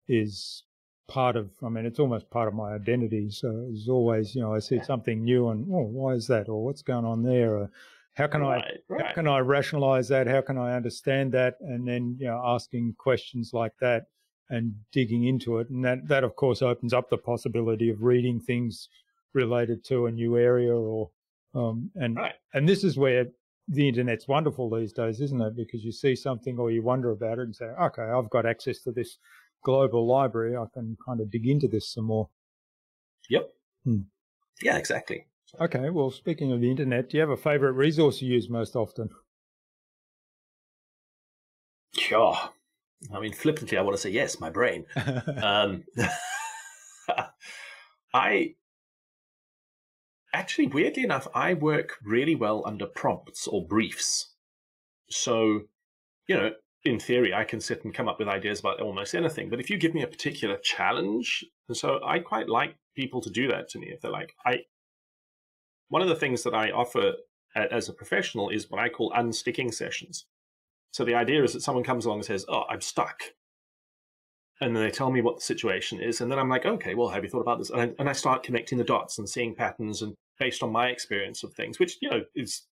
is part of. I mean, it's almost part of my identity. So it's always, you know, I see something new and oh, why is that, or what's going on there, or how can right, I right. how can I rationalize that? How can I understand that? And then you know, asking questions like that and digging into it. And that, that of course opens up the possibility of reading things related to a new area or, um, and, right. and this is where the internet's wonderful these days, isn't it? Because you see something or you wonder about it and say, okay, I've got access to this global library. I can kind of dig into this some more. Yep. Hmm. Yeah, exactly. Okay. Well, speaking of the internet, do you have a favorite resource you use most often? Sure. I mean, flippantly, I want to say yes, my brain. um, I actually, weirdly enough, I work really well under prompts or briefs. So, you know, in theory, I can sit and come up with ideas about almost anything. But if you give me a particular challenge, and so I quite like people to do that to me. If they're like, I, one of the things that I offer as a professional is what I call unsticking sessions. So the idea is that someone comes along and says, "Oh, I'm stuck," and then they tell me what the situation is, and then I'm like, "Okay, well, have you thought about this?" And I, and I start connecting the dots and seeing patterns, and based on my experience of things, which you know is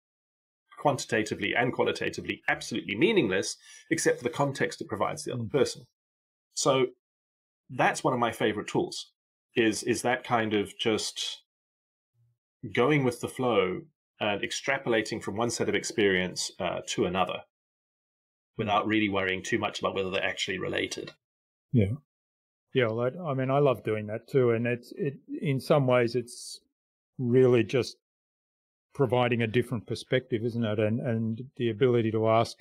quantitatively and qualitatively absolutely meaningless, except for the context it provides the other mm. person. So that's one of my favorite tools. Is is that kind of just going with the flow and extrapolating from one set of experience uh, to another without really worrying too much about whether they're actually related. Yeah. Yeah, well, I, I mean, I love doing that too, and it's it. In some ways, it's really just providing a different perspective, isn't it? And and the ability to ask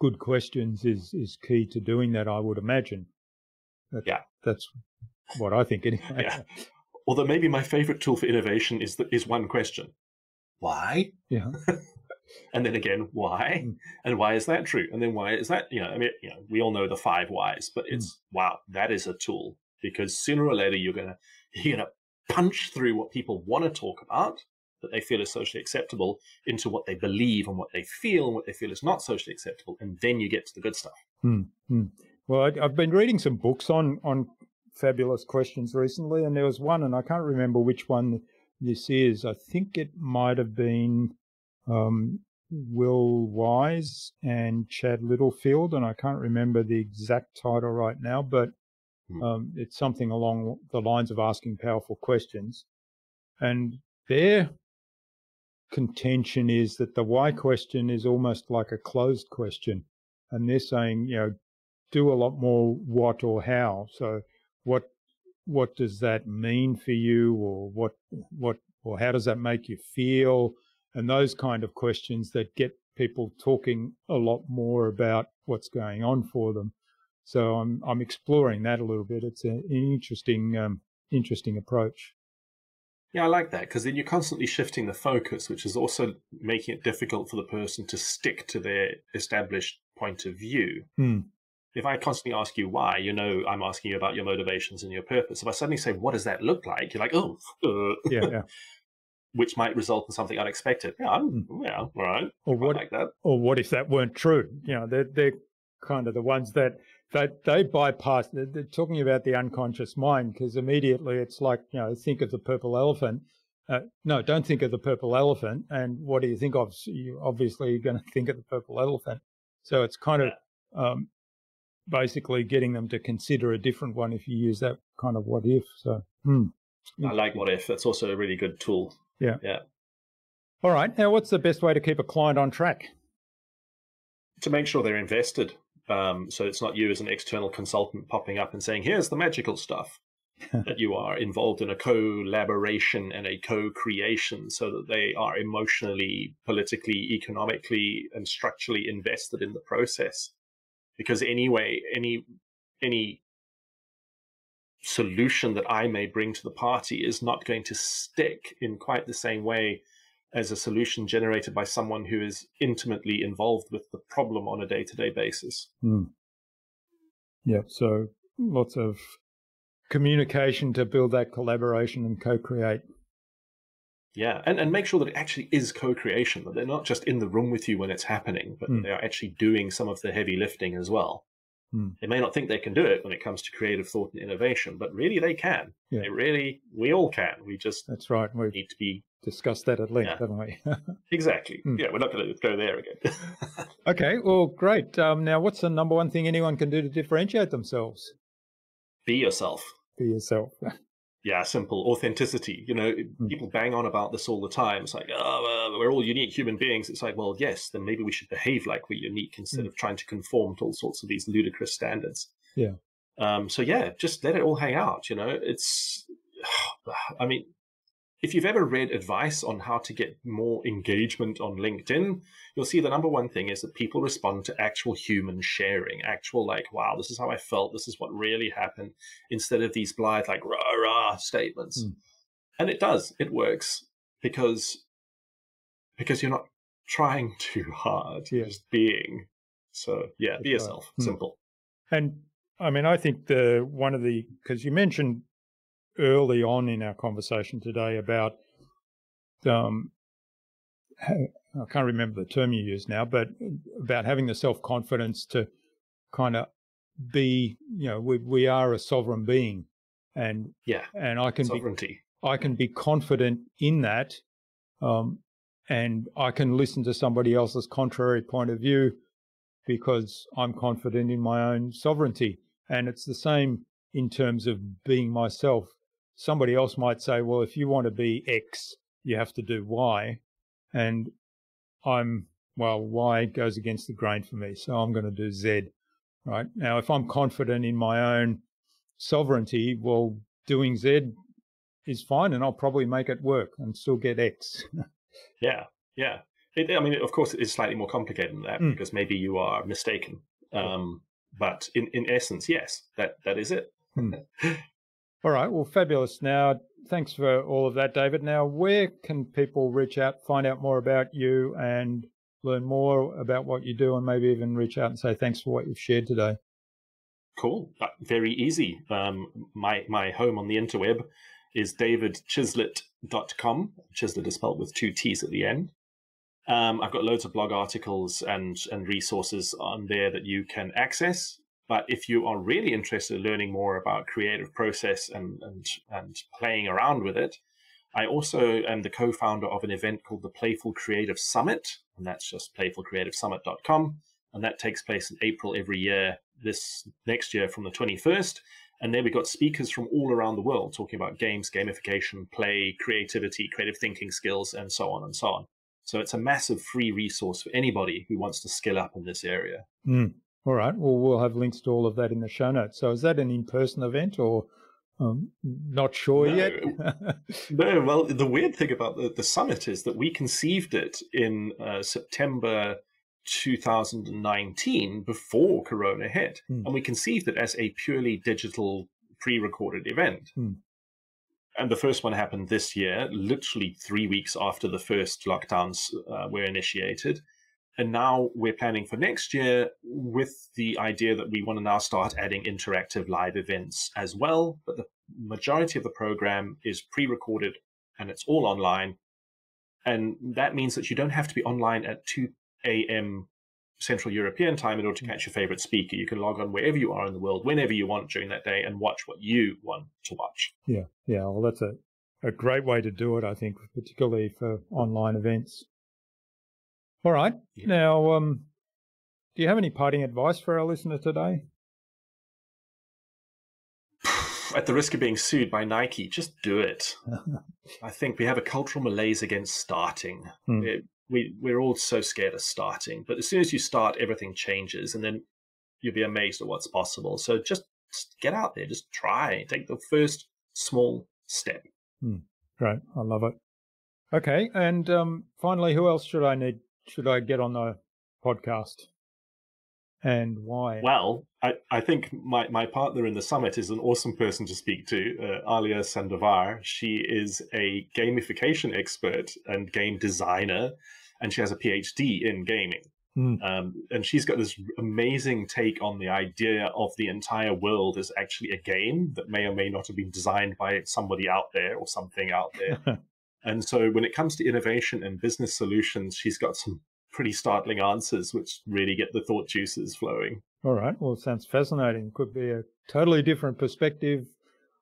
good questions is is key to doing that. I would imagine. That, yeah, that's what I think. Anyway. Yeah. Although maybe my favorite tool for innovation is is one question: Why? Yeah. and then again, why? Mm. And why is that true? And then why is that? You know, I mean, you know, we all know the five whys, but it's mm. wow, that is a tool because sooner or later you're gonna you're gonna punch through what people want to talk about that they feel is socially acceptable into what they believe and what they feel and what they feel is not socially acceptable, and then you get to the good stuff. Mm. Well, I, I've been reading some books on on fabulous questions recently, and there was one, and I can't remember which one this is. I think it might have been um, Will Wise and Chad Littlefield, and I can't remember the exact title right now, but hmm. um, it's something along the lines of asking powerful questions. And their contention is that the why question is almost like a closed question. And they're saying, you know, do a lot more what or how. So what what does that mean for you or what what or how does that make you feel? And those kind of questions that get people talking a lot more about what's going on for them. So I'm I'm exploring that a little bit. It's an interesting um, interesting approach. Yeah, I like that because then you're constantly shifting the focus, which is also making it difficult for the person to stick to their established point of view. Hmm. If I constantly ask you why, you know I'm asking you about your motivations and your purpose. If I suddenly say, "What does that look like?" You're like, "Oh, uh. yeah, yeah." Which might result in something unexpected. Yeah, I'm, hmm. yeah, all right. Or what like that? Or what if that weren't true? You know, they're they're kind of the ones that that they bypass. They're, they're talking about the unconscious mind because immediately it's like you know, think of the purple elephant. Uh, no, don't think of the purple elephant. And what do you think of? You obviously you're going to think of the purple elephant. So it's kind of um, basically getting them to consider a different one if you use that kind of what if. So. Hmm. I like what if. That's also a really good tool. Yeah. Yeah. All right. Now, what's the best way to keep a client on track? To make sure they're invested. Um, so it's not you as an external consultant popping up and saying, here's the magical stuff. that you are involved in a collaboration and a co-creation so that they are emotionally, politically, economically, and structurally invested in the process. Because anyway, any any solution that I may bring to the party is not going to stick in quite the same way as a solution generated by someone who is intimately involved with the problem on a day to day basis. Mm. Yeah, so lots of communication to build that collaboration and co create. Yeah, and, and make sure that it actually is co creation, that they're not just in the room with you when it's happening, but mm. they are actually doing some of the heavy lifting as well. Hmm. They may not think they can do it when it comes to creative thought and innovation, but really they can. Yeah. They really, we all can. We just that's right. We need to be discussed that at length, yeah. haven't we? exactly. Hmm. Yeah, we're not going to go there again. okay, well, great. Um, now, what's the number one thing anyone can do to differentiate themselves? Be yourself. Be yourself. yeah, simple authenticity. You know, mm. people bang on about this all the time. It's like, oh, we're all unique human beings. It's like, well, yes, then maybe we should behave like we're unique instead mm. of trying to conform to all sorts of these ludicrous standards. Yeah. Um, so yeah, just let it all hang out. You know, it's, I mean, if you've ever read advice on how to get more engagement on LinkedIn, you'll see the number one thing is that people respond to actual human sharing, actual like, wow, this is how I felt, this is what really happened, instead of these blithe like rah rah statements. Mm. And it does, it works because because you're not trying too hard, you're just being. So yeah, be yourself. Hmm. Simple. And I mean, I think the one of the because you mentioned early on in our conversation today about um, I can't remember the term you used now, but about having the self confidence to kind of be, you know, we we are a sovereign being, and yeah, and I can sovereignty. Be, I can be confident in that, um, and I can listen to somebody else's contrary point of view because I'm confident in my own sovereignty, and it's the same in terms of being myself somebody else might say, well, if you want to be X, you have to do Y. And I'm, well, Y goes against the grain for me. So I'm going to do Z. Right. Now, if I'm confident in my own sovereignty, well, doing Z is fine and I'll probably make it work and still get X. yeah. Yeah. It, I mean, of course, it's slightly more complicated than that mm. because maybe you are mistaken. Um, but in, in essence, yes, that, that is it. Hmm. All right. Well, fabulous. Now, thanks for all of that, David. Now, where can people reach out, find out more about you, and learn more about what you do, and maybe even reach out and say thanks for what you've shared today? Cool. Uh, very easy. Um, my my home on the interweb is davidchislett.com. Chislett is spelled with two T's at the end. Um, I've got loads of blog articles and and resources on there that you can access. But if you are really interested in learning more about creative process and, and, and playing around with it, I also am the co-founder of an event called the Playful Creative Summit, and that's just playfulcreativesummit.com. And that takes place in April every year, this next year from the 21st. And there we've got speakers from all around the world talking about games, gamification, play, creativity, creative thinking skills, and so on and so on. So it's a massive free resource for anybody who wants to skill up in this area. Mm. All right. Well, we'll have links to all of that in the show notes. So is that an in-person event or um, not sure no. yet? no. Well, the weird thing about the, the summit is that we conceived it in uh, September 2019 before Corona hit. Hmm. And we conceived it as a purely digital pre-recorded event. Hmm. And the first one happened this year, literally three weeks after the first lockdowns uh, were initiated. And now we're planning for next year with the idea that we want to now start adding interactive live events as well. But the majority of the program is pre recorded and it's all online. And that means that you don't have to be online at 2 a.m. Central European time in order to mm. catch your favorite speaker. You can log on wherever you are in the world, whenever you want during that day, and watch what you want to watch. Yeah, yeah. Well, that's a, a great way to do it, I think, particularly for online events. All right. Yeah. Now, um, do you have any parting advice for our listener today? At the risk of being sued by Nike, just do it. I think we have a cultural malaise against starting. Hmm. It, we we're all so scared of starting, but as soon as you start, everything changes, and then you'll be amazed at what's possible. So just, just get out there, just try, take the first small step. Hmm. Great, I love it. Okay, and um, finally, who else should I need should I get on the podcast? And why? Well, I, I think my, my partner in the summit is an awesome person to speak to, uh, Alia Sandovar. She is a gamification expert and game designer, and she has a PhD in gaming. Mm. Um, and she's got this amazing take on the idea of the entire world as actually a game that may or may not have been designed by somebody out there or something out there. And so when it comes to innovation and business solutions, she's got some pretty startling answers, which really get the thought juices flowing. All right. Well, sounds fascinating. Could be a totally different perspective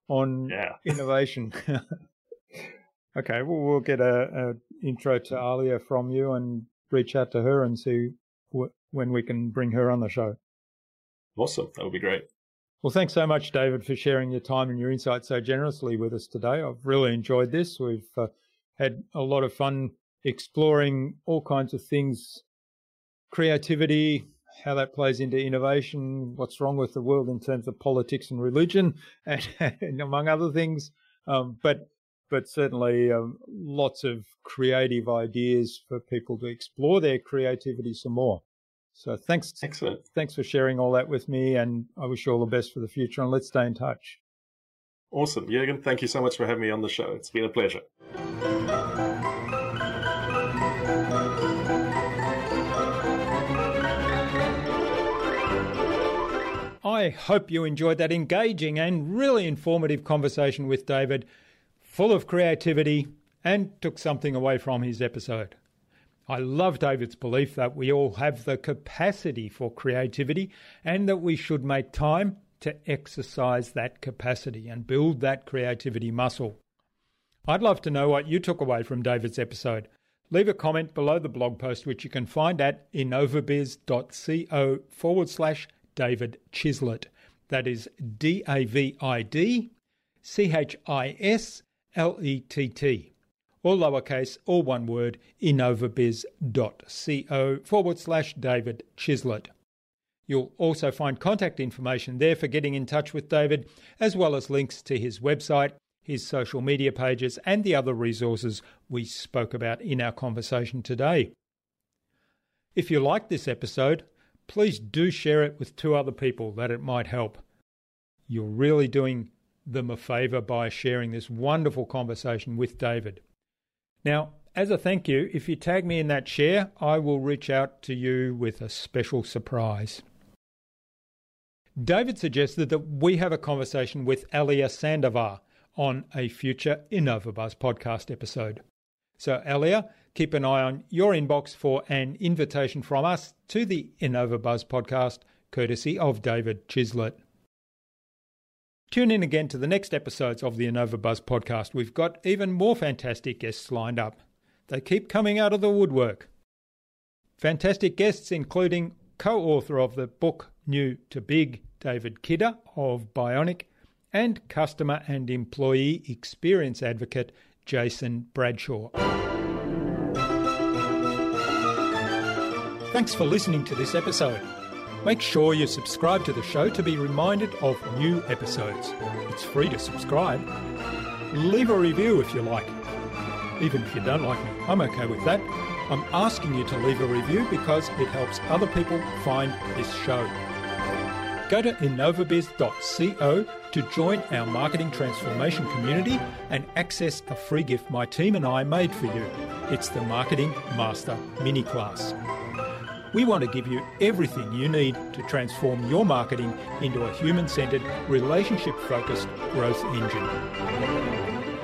on yeah. innovation. okay. Well, we'll get a, a, intro to Alia from you and reach out to her and see wh- when we can bring her on the show. Awesome. That would be great. Well, thanks so much, David, for sharing your time and your insights so generously with us today. I've really enjoyed this. We've uh, had a lot of fun exploring all kinds of things creativity, how that plays into innovation, what's wrong with the world in terms of politics and religion, and, and among other things. Um, but but certainly um, lots of creative ideas for people to explore their creativity some more. So thanks, excellent. Thanks for sharing all that with me, and I wish you all the best for the future. And let's stay in touch. Awesome, Jürgen. Thank you so much for having me on the show. It's been a pleasure. I hope you enjoyed that engaging and really informative conversation with David, full of creativity, and took something away from his episode. I love David's belief that we all have the capacity for creativity and that we should make time to exercise that capacity and build that creativity muscle. I'd love to know what you took away from David's episode. Leave a comment below the blog post, which you can find at innovabiz.co forward slash David Chislett. That is D A V I D C H I S L E T T. all lowercase, all one word, innovabiz.co forward slash David Chislett. You'll also find contact information there for getting in touch with David, as well as links to his website, his social media pages, and the other resources we spoke about in our conversation today. If you like this episode, please do share it with two other people that it might help. You're really doing them a favour by sharing this wonderful conversation with David. Now, as a thank you, if you tag me in that share, I will reach out to you with a special surprise. David suggested that we have a conversation with Alia Sandovar on a future InnovaBuzz podcast episode. So, Alia, keep an eye on your inbox for an invitation from us to the InnovaBuzz podcast, courtesy of David Chislett. Tune in again to the next episodes of the InnovaBuzz podcast. We've got even more fantastic guests lined up. They keep coming out of the woodwork. Fantastic guests, including co author of the book New to Big, David Kidder of Bionic, and customer and employee experience advocate Jason Bradshaw. Thanks for listening to this episode. Make sure you subscribe to the show to be reminded of new episodes. It's free to subscribe. Leave a review if you like. Even if you don't like me, I'm okay with that. I'm asking you to leave a review because it helps other people find this show. Go to innovabiz.co to join our marketing transformation community and access a free gift my team and I made for you. It's the Marketing Master Mini Class. We want to give you everything you need to transform your marketing into a human centered, relationship focused growth engine.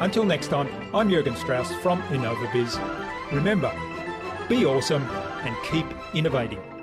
Until next time, I'm Jurgen Strauss from InnovaBiz. Remember, be awesome and keep innovating.